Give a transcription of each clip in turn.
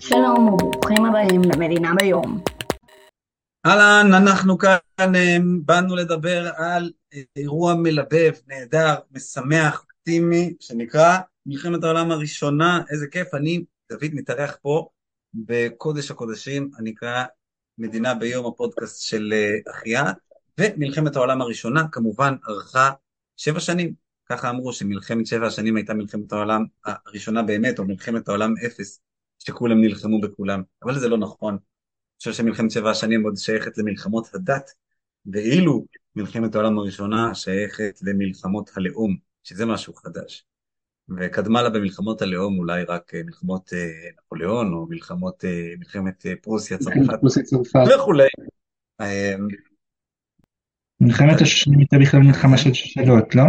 שלום וברוכים הבאים למדינה ביום. אהלן, אנחנו כאן אה, באנו לדבר על אה, אירוע מלבב, נהדר, משמח, אופטימי, שנקרא מלחמת העולם הראשונה, איזה כיף, אני, דוד, מתארח פה בקודש הקודשים, הנקרא מדינה ביום, הפודקאסט של אה, אחיה, ומלחמת העולם הראשונה כמובן ארכה שבע שנים, ככה אמרו שמלחמת שבע השנים הייתה מלחמת העולם הראשונה באמת, או מלחמת העולם אפס, שכולם נלחמו בכולם, אבל זה לא נכון. אני חושב שמלחמת שבע השנים עוד שייכת למלחמות הדת, ואילו מלחמת העולם הראשונה שייכת למלחמות הלאום, שזה משהו חדש. וקדמה לה במלחמות הלאום אולי רק אה, מלחמות אה, נפוליאון, או מלחמות, אה, מלחמת פרוסיה צרפת וכולי. מלחמת השנים הייתה בכלל מלחמה של שאלות, לא?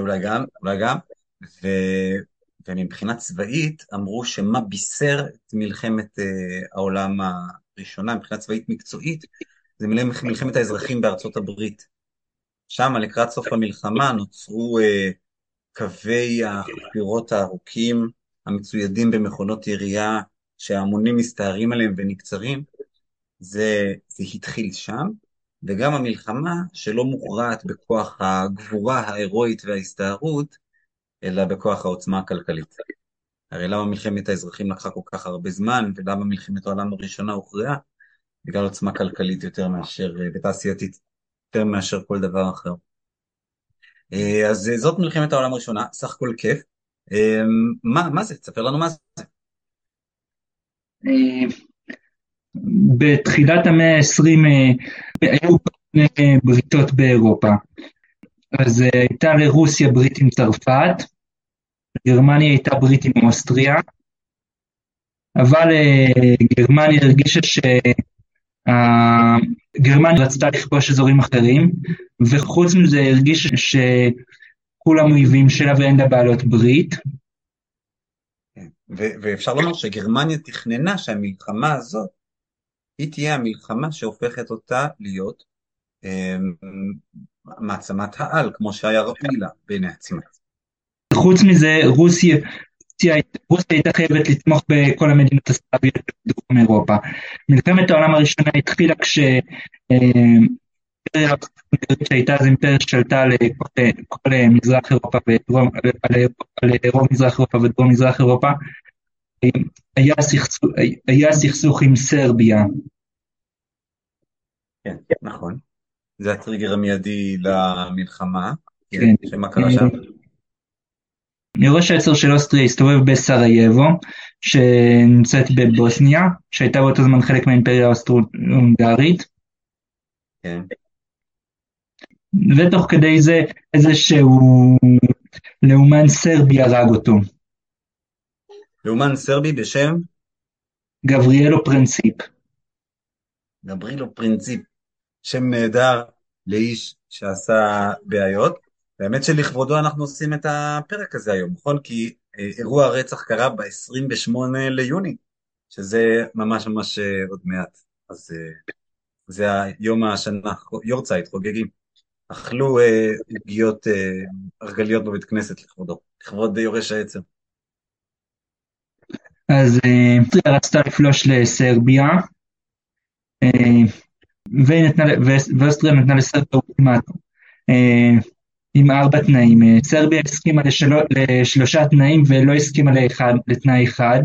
אולי גם, אולי גם. ומבחינה צבאית אמרו שמה בישר את מלחמת uh, העולם הראשונה, מבחינה צבאית מקצועית, זה מלחמת האזרחים בארצות הברית. שם לקראת סוף המלחמה נוצרו uh, קווי החפירות הארוכים המצוידים במכונות ירייה שההמונים מסתערים עליהם ונקצרים, זה, זה התחיל שם, וגם המלחמה שלא מוכרעת בכוח הגבורה ההירואית וההסתערות, אלא בכוח העוצמה הכלכלית. הרי למה מלחמת האזרחים לקחה כל כך הרבה זמן, ולמה מלחמת העולם הראשונה הוכרעה? בגלל עוצמה כלכלית יותר מאשר, אה, ותעשייתית, יותר מאשר כל דבר אחר. אה, אז אה, זאת מלחמת העולם הראשונה, סך הכל כיף. מה, מה זה? תספר לנו מה זה. בתחילת המאה ה-20 היו בריתות באירופה. אז הייתה לרוסיה ברית עם צרפת, גרמניה הייתה ברית עם אוסטריה, אבל אה, גרמניה הרגישה שגרמניה רצתה לכבוש אזורים אחרים, וחוץ מזה הרגישה שכולם אויבים שלה ואין לה בעלות ברית. כן, ואפשר לומר שגרמניה תכננה שהמלחמה הזאת היא תהיה המלחמה שהופכת אותה להיות אה, מעצמת העל, כמו שהיה ראוי בעיני עצמה. חוץ מזה, רוסיה, רוסיה הייתה חייבת לתמוך בכל המדינות הסלאביות בדרום אירופה. מלחמת העולם הראשונה התחילה כש... אה, שהייתה אז אימפריה ששלטה על כל מזרח אירופה ודרום, על רוב מזרח אירופה ודרום מזרח אירופה, היה סכסוך, היה סכסוך עם סרביה. כן, נכון. זה הטריגר המיידי למלחמה. כן. שמה קרה שם? ראש העצר של אוסטריה הסתובב בסרייבו, שנמצאת בבוסניה, שהייתה באותו זמן חלק מהאימפריה האוסטרו-הונגרית. כן. ותוך כדי זה איזשהו לאומן סרבי הרג אותו. לאומן סרבי בשם? גבריאלו פרינציפ. גבריאלו פרינציפ, שם נהדר לאיש שעשה בעיות. האמת שלכבודו אנחנו עושים את הפרק הזה היום, נכון? כי אה, אירוע הרצח קרה ב-28 ליוני, שזה ממש ממש אה, עוד מעט. אז אה, זה היום השנה, יורצייט, חוגגים. אכלו עוגיות, ארגליות בבית כנסת לכבודו, לכבוד יורש העצר. אז אוסטריה רצתה לפלוש לסרביה, ואוסטריה נתנה לסרביה אולטימטום. עם ארבע תנאים. אה, סרביה הסכימה לשלו, לשלושה תנאים ולא הסכימה לאחד, לתנאי אחד.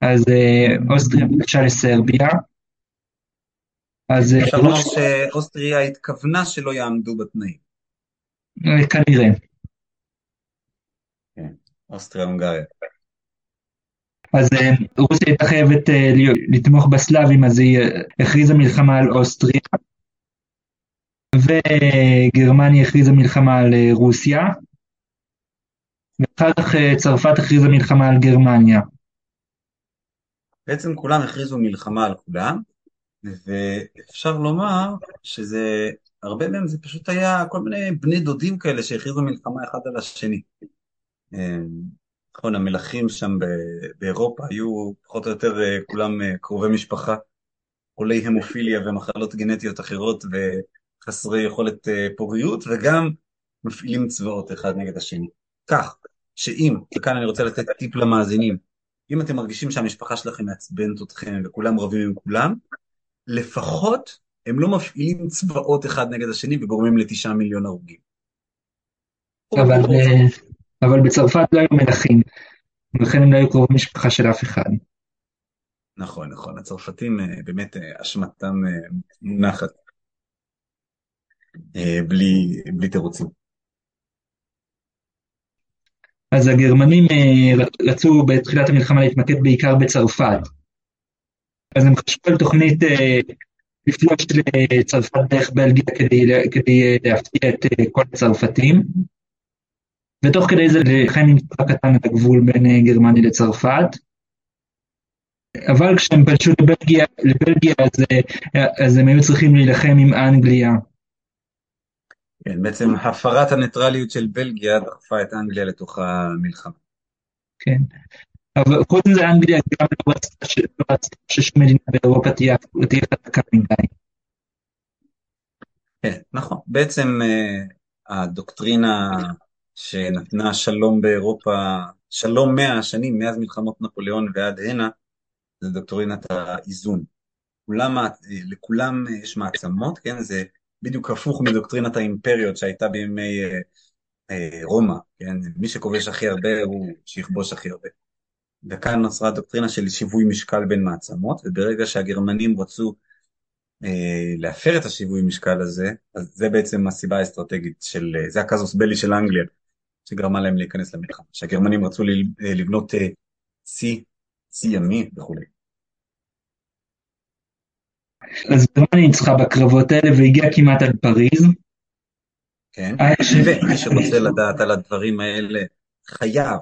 אז אה, אוסטריה ביקשה לסרביה. אז אה, אפשר לומר שאוסטריה התכוונה שלא יעמדו בתנאים. כנראה. כן, אוסטריה-הונגריה. אז רוסיה הייתה חייבת לתמוך בסלאבים, אז היא הכריזה מלחמה על אוסטריה. וגרמניה הכריזה מלחמה על אה, רוסיה, ואחר כך אה, צרפת הכריזה מלחמה על גרמניה. בעצם כולם הכריזו מלחמה על כולם, ואפשר לומר שזה, הרבה מהם זה פשוט היה כל מיני בני דודים כאלה שהכריזו מלחמה אחד על השני. אה, נכון, המלכים שם באירופה היו פחות או יותר כולם קרובי משפחה, חולי המופיליה ומחלות גנטיות אחרות, חסרי יכולת אה, פוריות וגם מפעילים צבאות אחד נגד השני. כך, שאם, וכאן אני רוצה לתת טיפ למאזינים, אם אתם מרגישים שהמשפחה שלכם מעצבנת אתכם וכולם רבים עם כולם, לפחות הם לא מפעילים צבאות אחד נגד השני וגורמים לתשעה מיליון הרוגים. אבל, אה, אבל בצרפת לא היו מלכים, ולכן הם לא היו קרובי משפחה של אף אחד. נכון, נכון, הצרפתים אה, באמת אשמתם מונחת בלי, בלי תירוצים. אז הגרמנים רצו בתחילת המלחמה להתמקד בעיקר בצרפת. אז הם חשבו על תוכנית לפלוש לצרפת דרך בלגיה כדי, כדי להפתיע את כל הצרפתים. ותוך כדי זה לכן נמצא קטן את הגבול בין אה, גרמניה לצרפת. אבל כשהם פלשו לבלגיה, לבלגיה אז, אה, אז הם היו צריכים להילחם עם אנגליה. כן, בעצם הפרת הניטרליות של בלגיה דחפה את אנגליה לתוך המלחמה. כן, אבל חוץ מזה אנגליה גם לא רצתה ששום מדינה באירופה תהיה חזקה מדי. כן, נכון. בעצם אה, הדוקטרינה שנתנה שלום באירופה, שלום מאה שנים מאז מלחמות נפוליאון ועד הנה, זה דוקטורינת האיזון. כולם, לכולם יש מעצמות, כן? זה בדיוק הפוך מדוקטרינת האימפריות שהייתה בימי אה, אה, רומא, כן? מי שכובש הכי הרבה הוא שיכבוש הכי הרבה. וכאן נוצרה דוקטרינה של שיווי משקל בין מעצמות, וברגע שהגרמנים רצו אה, להפר את השיווי משקל הזה, אז זה בעצם הסיבה האסטרטגית של, אה, זה הקזוס בלי של אנגליה, שגרמה להם להיכנס למלחמה, שהגרמנים רצו אה, לבנות אה, צי, צי ימי וכולי. אז גרמניה ניצחה בקרבות האלה והגיעה כמעט עד פריז. כן, ומי שרוצה לדעת על הדברים האלה חייב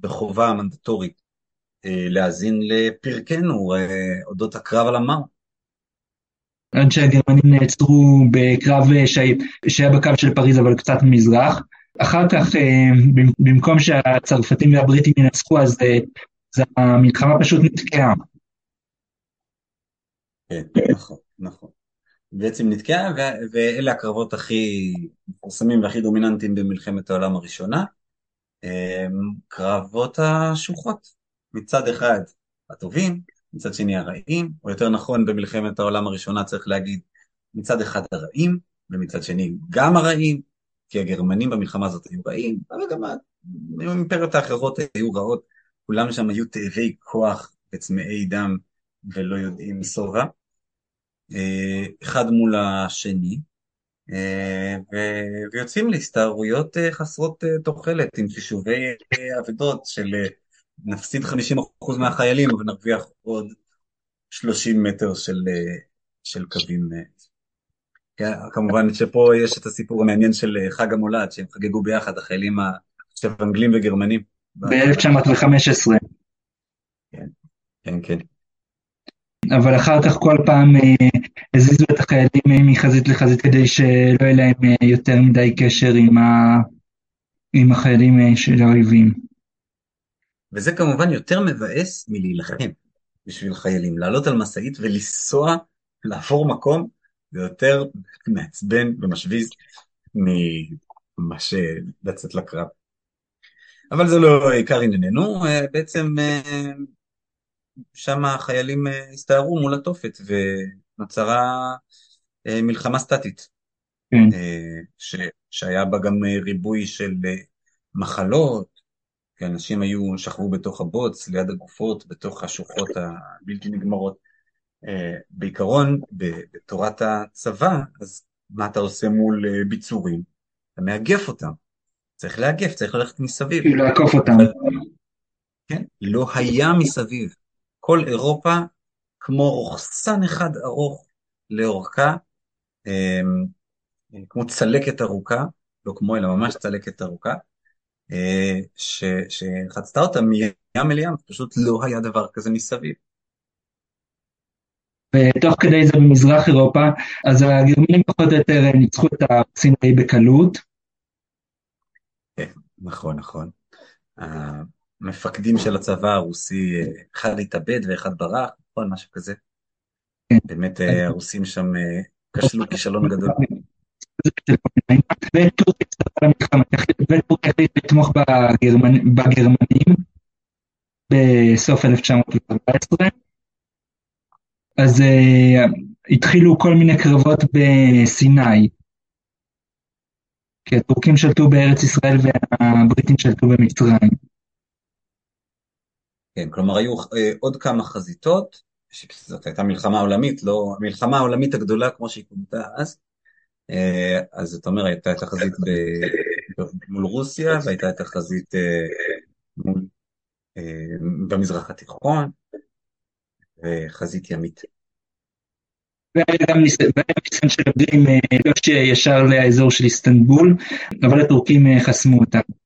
בחובה המנדטורית אה, להאזין לפרקנו אודות הקרב על המר. עד שהגרמנים נעצרו בקרב שהיה בקו של פריז אבל קצת מזרח. אחר כך, אה, במקום שהצרפתים והבריטים ינצחו, אז אה, המלחמה פשוט נתקעה. כן, נכון, נכון. בעצם נתקעה, ואלה הקרבות הכי מפורסמים והכי דומיננטיים במלחמת העולם הראשונה. אה, קרבות השוחות, מצד אחד הטובים, מצד שני הרעים, או יותר נכון במלחמת העולם הראשונה צריך להגיד מצד אחד הרעים, ומצד שני גם הרעים, כי הגרמנים במלחמה הזאת היו רעים, אבל גם האימפריות האחרות היו רעות, כולם שם היו תאבי כוח וצמאי דם ולא יודעים שובע, אחד מול השני, אה, ויוצאים להסתערויות אה, חסרות תוחלת עם חישובי אבדות של נפסיד 50% מהחיילים ונרוויח עוד 30 מטר של, של קווים כן, כמובן שפה יש את הסיפור המעניין של אה, חג המולד, שהם חגגו ביחד, החיילים עכשיו אנגלים וגרמנים. ב-1915. כן, כן, כן. אבל אחר כך כל פעם אה, הזיזו את החיילים אה, מחזית לחזית כדי שלא יהיה להם יותר מדי קשר עם, ה... עם החיילים של האויבים. וזה כמובן יותר מבאס מלהילחם בשביל חיילים, לעלות על משאית ולנסוע, לעבור מקום זה יותר מעצבן ומשוויז ממה שלצאת לקרב. אבל זה לא עיקר ענייננו, אה, בעצם אה, שם החיילים אה, הסתערו מול התופת ונוצרה מלחמה סטטית, כן. ש, שהיה בה גם ריבוי של מחלות, כי אנשים היו, שכבו בתוך הבוץ, ליד הגופות, בתוך השוחות הבלתי נגמרות. אה, בעיקרון, בתורת הצבא, אז מה אתה עושה מול אה, ביצורים? אתה מאגף אותם. צריך לאגף, צריך ללכת מסביב. כאילו לעקוף אותם. כן, לא היה מסביב. כל אירופה כמו רוכסן אחד ארוך לאורכה, אה, כמו צלקת ארוכה, לא כמו אלא ממש צלקת ארוכה, שחצתה אותה מים אל ים, פשוט לא היה דבר כזה מסביב. ותוך כדי זה במזרח אירופה, אז הגרמנים פחות או יותר ניצחו את הרוסים די בקלות. כן, נכון, נכון. המפקדים של הצבא הרוסי, אחד התאבד ואחד ברח, נכון, משהו כזה. כן. באמת הרוסים שם כשלו כישלון גדול. וטורקיה הצטרפה למלחמה, וטורקיה החליטה לתמוך בגרמנים בסוף 1914, אז התחילו כל מיני קרבות בסיני, כי הטורקים שלטו בארץ ישראל והבריטים שלטו במצרים. כן, כלומר היו uh, עוד כמה חזיתות, זאת הייתה מלחמה עולמית, לא המלחמה העולמית הגדולה כמו שהיא כונתה אז, uh, אז זאת אומרת הייתה את החזית ב... מול רוסיה והייתה את החזית uh, מול, במזרח התיכון וחזית ימית. והיה גם ניסיון של הבריטים לא ישר לאזור של איסטנבול, אבל הטורקים חסמו אותם.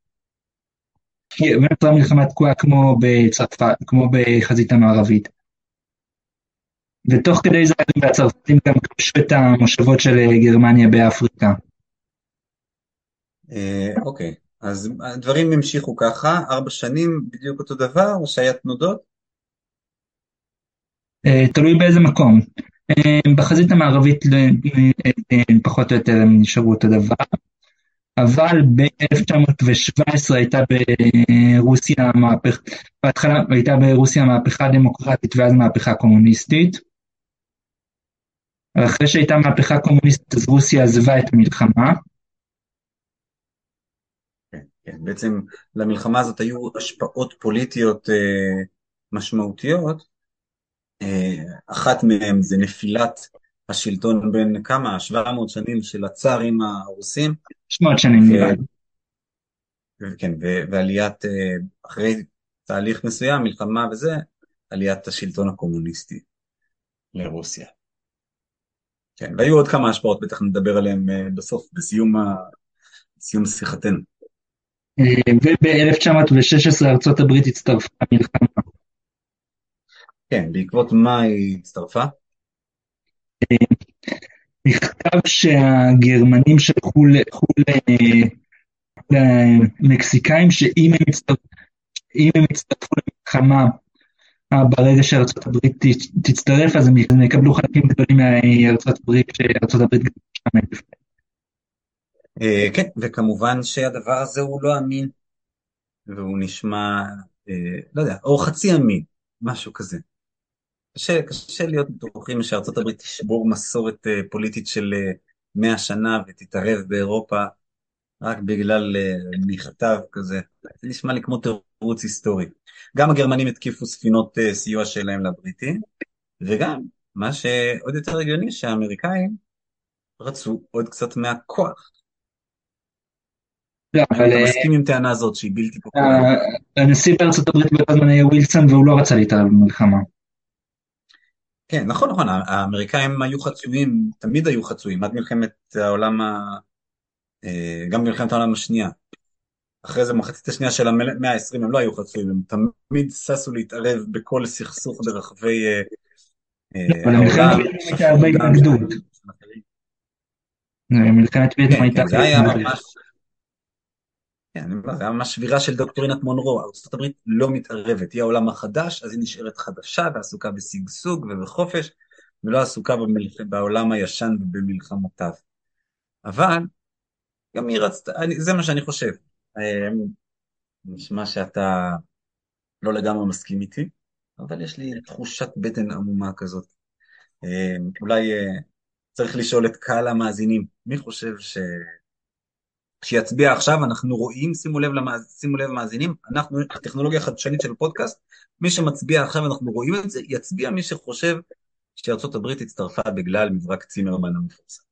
ונוצרה מלחמה תקועה כמו בצרפת, כמו בחזית המערבית. ותוך כדי זה הצרפתים גם כבשו את המושבות של גרמניה באפריקה. אוקיי, אז הדברים המשיכו ככה, ארבע שנים בדיוק אותו דבר, או שהיה תנודות? תלוי באיזה מקום. בחזית המערבית פחות או יותר הם נשארו אותו דבר. אבל ב-1917 הייתה ברוסיה מהפכה, בהתחלה הייתה ברוסיה מהפכה דמוקרטית ואז מהפכה קומוניסטית. אחרי שהייתה מהפכה קומוניסטית אז רוסיה עזבה את המלחמה. כן, כן, בעצם למלחמה הזאת היו השפעות פוליטיות אה, משמעותיות. אה, אחת מהן זה נפילת השלטון בין כמה? 700 שנים של הצארים הרוסים. 700 שנים נראה לי. כן, ועליית, אחרי תהליך מסוים, מלחמה וזה, עליית השלטון הקומוניסטי לרוסיה. כן, והיו עוד כמה השפעות, בטח נדבר עליהן בסוף, בסיום, ה... בסיום שיחתנו. וב-1916 ארצות הברית הצטרפה למלחמה. כן, בעקבות מה היא הצטרפה? נכתב שהגרמנים שלחו למקסיקאים שאם הם יצטרפו למלחמה ברגע שארצות הברית תצטרף אז הם יקבלו חלקים גדולים מארצות הברית שארצות הברית גם שם כן, וכמובן שהדבר הזה הוא לא אמין והוא נשמע, לא יודע, או חצי אמין, משהו כזה. קשה, קשה להיות בטוחים שארצות הברית תשבור מסורת פוליטית של מאה שנה ותתערב באירופה רק בגלל מכתב כזה. זה נשמע לי כמו תירוץ היסטורי. גם הגרמנים התקיפו ספינות סיוע שלהם לבריטים, וגם, מה שעוד יותר הגיוני, שהאמריקאים רצו עוד קצת מהכוח. לא, אבל... אני מסכים עם טענה הזאת שהיא בלתי פופולרית. הנשיא בארצות הברית באותו זמן היה ווילסון והוא לא רצה להתערב במלחמה. כן, נכון, נכון, האמריקאים היו חצויים, תמיד היו חצויים, עד מלחמת העולם, ה... גם במלחמת העולם השנייה. אחרי זה מחצית השנייה של המאה ה-20 הם לא היו חצויים, הם תמיד ששו להתערב בכל סכסוך ברחבי העולם. מלחמת וייטנאם הייתה... זה היה ממש... כן, זה ממש שבירה של דוקטרינת מונרו, הברית לא מתערבת, היא העולם החדש, אז היא נשארת חדשה ועסוקה בשגשוג ובחופש, ולא עסוקה במלח... בעולם הישן ובמלחמותיו. אבל, גם היא רצתה, זה מה שאני חושב. נשמע שאתה לא לגמרי מסכים איתי, אבל יש לי תחושת בטן עמומה כזאת. אולי צריך לשאול את קהל המאזינים, מי חושב ש... שיצביע עכשיו, אנחנו רואים, שימו לב, למאז, שימו לב מאזינים, אנחנו, הטכנולוגיה החדשנית של הפודקאסט, מי שמצביע עכשיו, אנחנו רואים את זה, יצביע מי שחושב שארצות הברית הצטרפה בגלל מברק צימרמן המפורסם.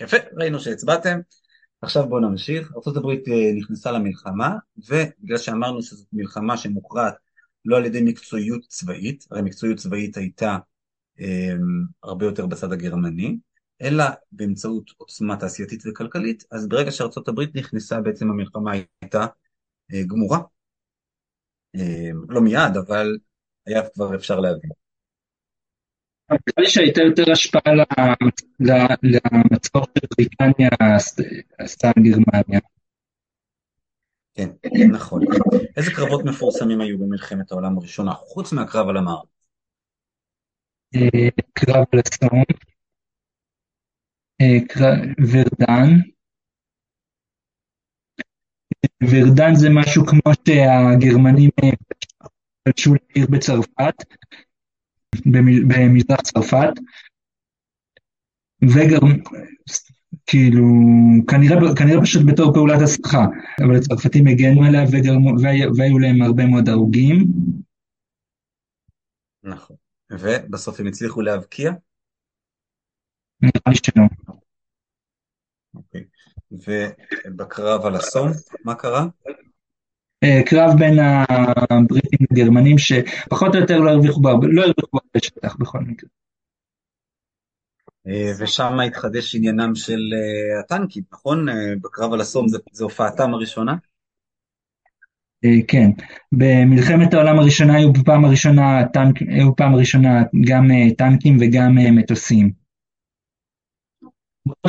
יפה, ראינו שהצבעתם, עכשיו בואו נמשיך, ארצות הברית נכנסה למלחמה, ובגלל שאמרנו שזאת מלחמה שמוכרעת לא על ידי מקצועיות צבאית, הרי מקצועיות צבאית הייתה um, הרבה יותר בצד הגרמני, אלא באמצעות עוצמה תעשייתית וכלכלית, אז ברגע שארצות הברית נכנסה בעצם המלחמה הייתה אה, גמורה. אה, לא מיד, אבל היה כבר אפשר להבין. נראה לי שהייתה יותר השפעה למצור של בריטניה עשתה על גרמניה. כן, נכון. איזה קרבות מפורסמים היו במלחמת העולם הראשונה, חוץ מהקרב על המערב? קרב על הסון. ורדן. ורדן זה משהו כמו שהגרמנים פלשו לעיר בצרפת, במזרח צרפת, וגם, כאילו, כנראה, כנראה פשוט בתור פעולת הסחה, אבל הצרפתים הגנו עליה והיו להם הרבה מאוד הרוגים. נכון. ובסוף הם הצליחו להבקיע? נראה לי שלא. אוקיי. ובקרב על אסון, מה קרה? אה, קרב בין הבריטים לגרמנים שפחות או יותר לא הרוויחו בהרבה, לא הרוויחו בהרבה שטח בכל מקרה. אה, ושם התחדש עניינם של אה, הטנקים, נכון? בקרב על אסון זה הופעתם הראשונה? כן, במלחמת העולם הראשונה היו בפעם הראשונה, טנק, היו פעם הראשונה גם טנקים וגם מטוסים.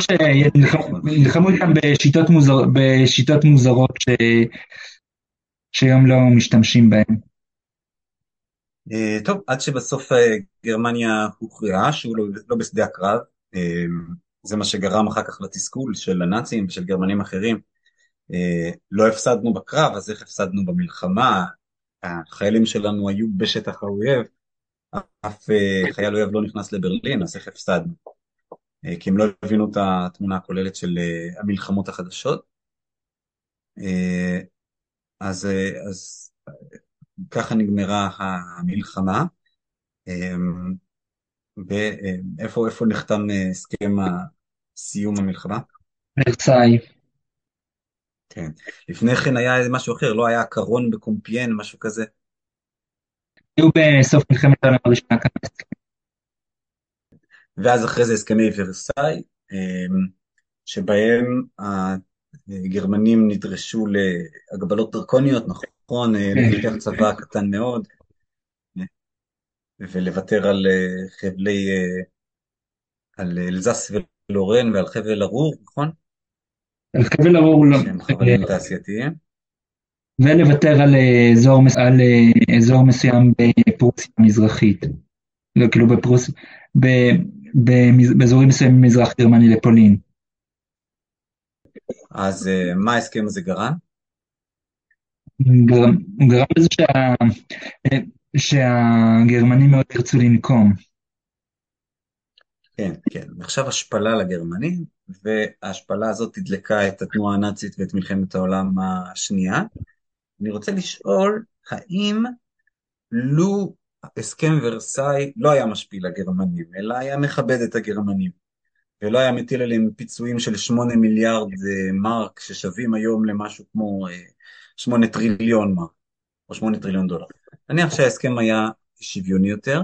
שנלחמו איתם בשיטות, מוזר, בשיטות מוזרות ש... שהיום לא משתמשים בהן. אה, טוב, עד שבסוף אה, גרמניה הוכרעה שהוא לא, לא בשדה הקרב, אה, זה מה שגרם אחר כך לתסכול של הנאצים ושל גרמנים אחרים. לא הפסדנו בקרב, אז איך הפסדנו במלחמה? החיילים שלנו היו בשטח האויב, אף חייל אויב לא נכנס לברלין, אז איך הפסדנו? כי הם לא הבינו את התמונה הכוללת של המלחמות החדשות. אז, אז ככה נגמרה המלחמה. ואיפה איפה נחתם הסכם סיום המלחמה? ורסאי. כן. לפני כן היה משהו אחר, לא היה קרון בקומפיין, משהו כזה? היו בסוף מלחמת העולם הראשונה הסכמים. ואז אחרי זה הסכמי ורסאי, שבהם הגרמנים נדרשו להגבלות דרקוניות, נכון, לפתח צבא קטן מאוד, ולוותר על חבלי, על אלזס ולורן ועל חבל ארור, נכון? על חבל ארור לא. שהם חבלים תעשייתיים. ולוותר על אזור, על אזור מסוים בפרוסיה המזרחית. לא, כאילו בפרוסיה, באזורים מסוימים במזרח גרמני לפולין. אז אה, מה ההסכם הזה גרם? גרם, גרם לזה שה, שהגרמנים מאוד ירצו לנקום. כן, כן. עכשיו השפלה לגרמנים, וההשפלה הזאת תדלקה את התנועה הנאצית ואת מלחמת העולם השנייה. אני רוצה לשאול, האם לו הסכם ורסאי לא היה משפיל לגרמנים, אלא היה מכבד את הגרמנים, ולא היה מטיל עליהם פיצויים של 8 מיליארד אה, מרק, ששווים היום למשהו כמו 8 אה, טריליון מרק, או 8 טריליון דולר. נניח שההסכם היה שוויוני יותר,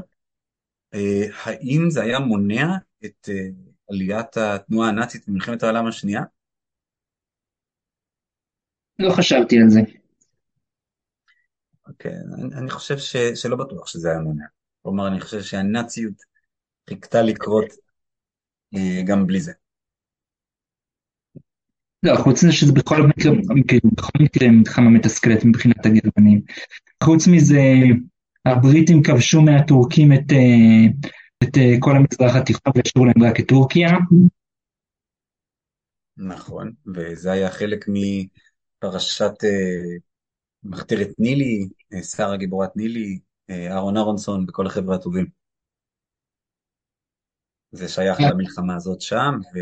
אה, האם זה היה מונע את עליית התנועה הנאצית במלחמת העולם השנייה? לא חשבתי על זה. אוקיי, אני, אני חושב ש, שלא בטוח שזה היה מונע. כלומר, אני חושב שהנאציות חיכתה לקרות אה, גם בלי זה. לא, חוץ מזה שזה בכל מקרה, בכל מקרה מלחמה מתסכלת מבחינת הגרמנים. חוץ מזה, הבריטים כבשו מהטורקים את, אה, את אה, כל המזרח התיכון והשאירו להם רק את טורקיה. נכון, וזה היה חלק מפרשת מחתרת נילי, שרה גיבורת נילי, אהרון אהרונסון וכל החבר'ה הטובים. זה שייך כן. למלחמה הזאת שם, ו,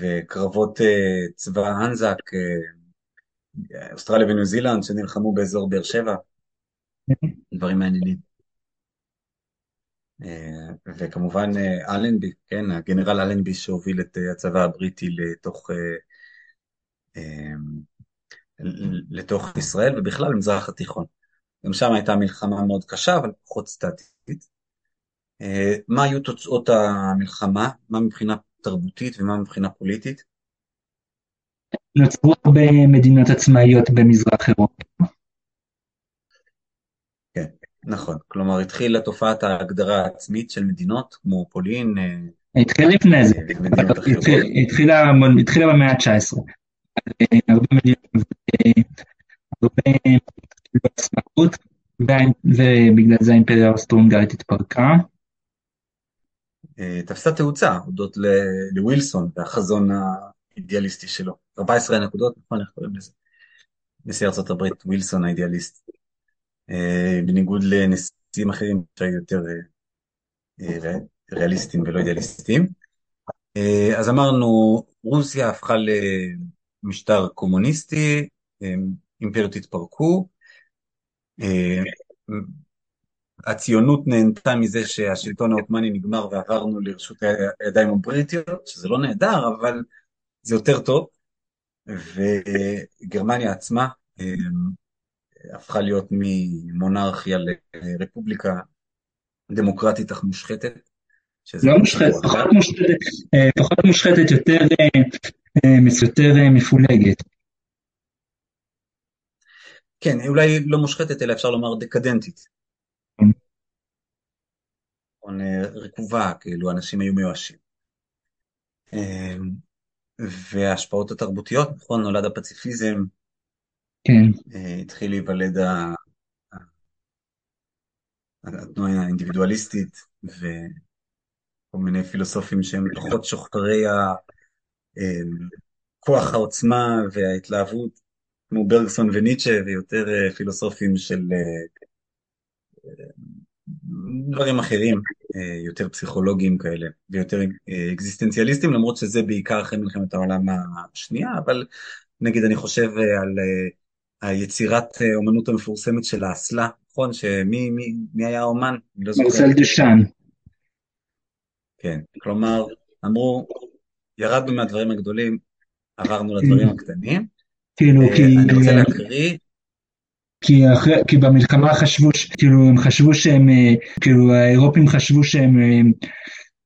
וקרבות uh, צבא אנזק, uh, אוסטרליה וניו זילנד שנלחמו באזור באר שבע, דברים מעניינים. וכמובן אלנבי, כן, הגנרל אלנבי שהוביל את הצבא הבריטי לתוך, לתוך ישראל ובכלל למזרח התיכון. גם שם הייתה מלחמה מאוד קשה, אבל פחות סטטית. אה, מה היו תוצאות המלחמה? מה מבחינה תרבותית ומה מבחינה פוליטית? נוצרו הרבה מדינות עצמאיות במזרח אירופה. כן, נכון. כלומר, התחילה תופעת ההגדרה העצמית של מדינות כמו פולין. אה, התחילה לפני זה, התחילה במאה ה-19. הרבה מדינות, הרבה עצמאות, ובגלל זה האימפריה האוסטרו-הונגרית התפרקה. אה, תפסה תאוצה הודות לווילסון והחזון האידיאליסטי שלו. 14 נקודות, נכון, איך קוראים לזה? נשיא הברית, ווילסון האידיאליסט. אה, בניגוד לנשיאים אחרים שהיו יותר ריאליסטים ולא אידיאליסטים. אז אמרנו, רוסיה הפכה למשטר קומוניסטי, אימפריות התפרקו, הציונות נהנתה מזה שהשלטון העות'מאני נגמר ועברנו לרשות הידיים הבריטיות, שזה לא נהדר, אבל זה יותר טוב, וגרמניה עצמה אה, הפכה להיות ממונרכיה לרפובליקה דמוקרטית אך מושחתת. לא מושחתת, פחות מושחתת, אה, פחות מושחתת, יותר, אה, יותר מפולגת. כן, אולי לא מושחתת, אלא אפשר לומר דקדנטית. נכון, רקובה, כאילו אנשים היו מיואשים. אמ, וההשפעות התרבותיות, נכון, נולד הפציפיזם, כן. אה, התחיל להיוולד התנועה האינדיבידואליסטית וכל מיני פילוסופים שהם פחות שוחרי כוח העוצמה וההתלהבות, כמו ברגסון וניטשה, ויותר אה, פילוסופים של אה, דברים אחרים, אה, יותר פסיכולוגיים כאלה, ויותר אה, אקזיסטנציאליסטים, למרות שזה בעיקר אחרי מלחמת העולם השנייה, אבל נגיד אני חושב אה, על היצירת אומנות המפורסמת של האסלה, נכון? שמי מי, מי היה האומן? לא מרסל דשאן. כן, כלומר, אמרו, ירדנו מהדברים הגדולים, עברנו לדברים הקטנים. כאילו, כי... אני רוצה להקריא כי, אחרי, כי במלחמה חשבו, כאילו הם חשבו שהם, אה, כאילו האירופים חשבו שהם, אה,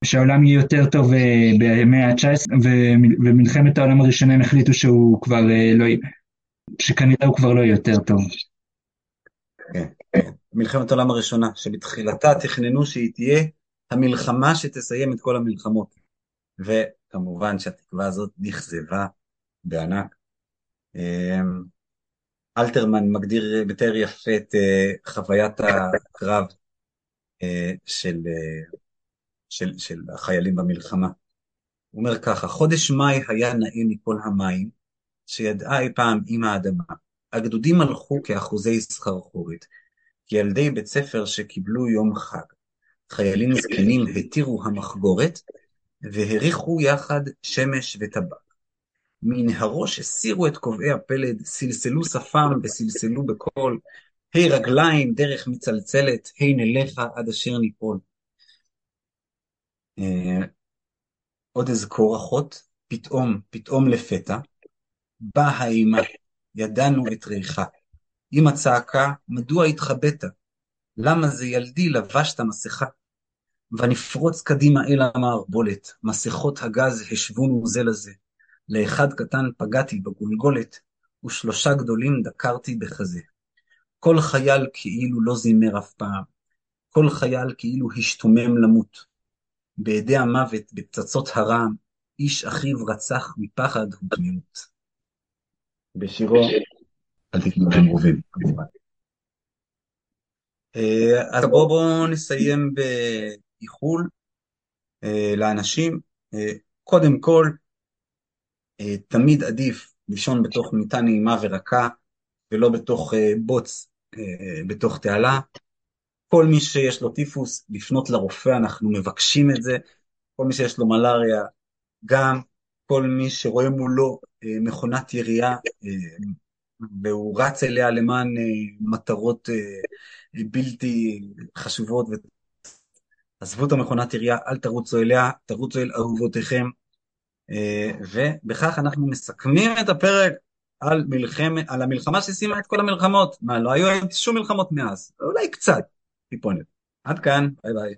שהעולם יהיה יותר טוב אה, במאה ה-19 ומלחמת העולם הראשונה הם החליטו שהוא כבר לא, שכנראה הוא כבר לא יהיה יותר טוב. כן, כן. מלחמת העולם הראשונה, שבתחילתה תכננו שהיא תהיה המלחמה שתסיים את כל המלחמות. וכמובן שהתקווה הזאת נכזבה בענק. אלתרמן מגדיר, מתאר יפה את uh, חוויית הקרב uh, של, uh, של, של החיילים במלחמה. הוא אומר ככה, חודש מאי היה נאה מכל המים שידעה אי פעם עם האדמה. הגדודים הלכו כאחוזי סחרחורת, כילדי בית ספר שקיבלו יום חג. חיילים זקנים התירו המחגורת, והריחו יחד שמש וטבק. מנהרוש הסירו את קובעי הפלד, סלסלו שפם וסלסלו בקול, היי רגליים, דרך מצלצלת, היי נלך עד אשר ניפול. אה, עוד אזכור אחות, פתאום, פתאום לפתע, באה האימה, ידענו את ריחה. עם הצעקה, מדוע התחבאת? למה זה ילדי לבשת מסכה? ונפרוץ קדימה אל המערבולת, מסכות הגז השוונו זה לזה. לאחד קטן פגעתי בגולגולת, ושלושה גדולים דקרתי בחזה. כל חייל כאילו לא זימר אף פעם, כל חייל כאילו השתומם למות. בידי המוות, בפצצות הרעם, איש אחיו רצח מפחד ותמימות. בשירו, אל תקנו לכם רובים, כמובן. אה, אז בואו בוא נסיים באיחול אה, לאנשים. אה, קודם כל, אה, תמיד עדיף לישון בתוך מיטה נעימה ורכה, ולא בתוך בוץ, בתוך תעלה. כל מי שיש לו טיפוס, לפנות לרופא, אנחנו מבקשים את זה. כל מי שיש לו מלאריה, גם. כל מי שרואה מולו מכונת ירייה, והוא רץ אליה למען מטרות בלתי חשובות. עזבו את המכונת ירייה, אל תרוצו אליה, תרוצו אל אהובותיכם, אה, ובכך אנחנו מסכמים את הפרק על, מלחמ... על המלחמה שסיימה את כל המלחמות. מה, לא היו שום מלחמות מאז? אולי קצת, טיפונת. עד כאן, ביי ביי.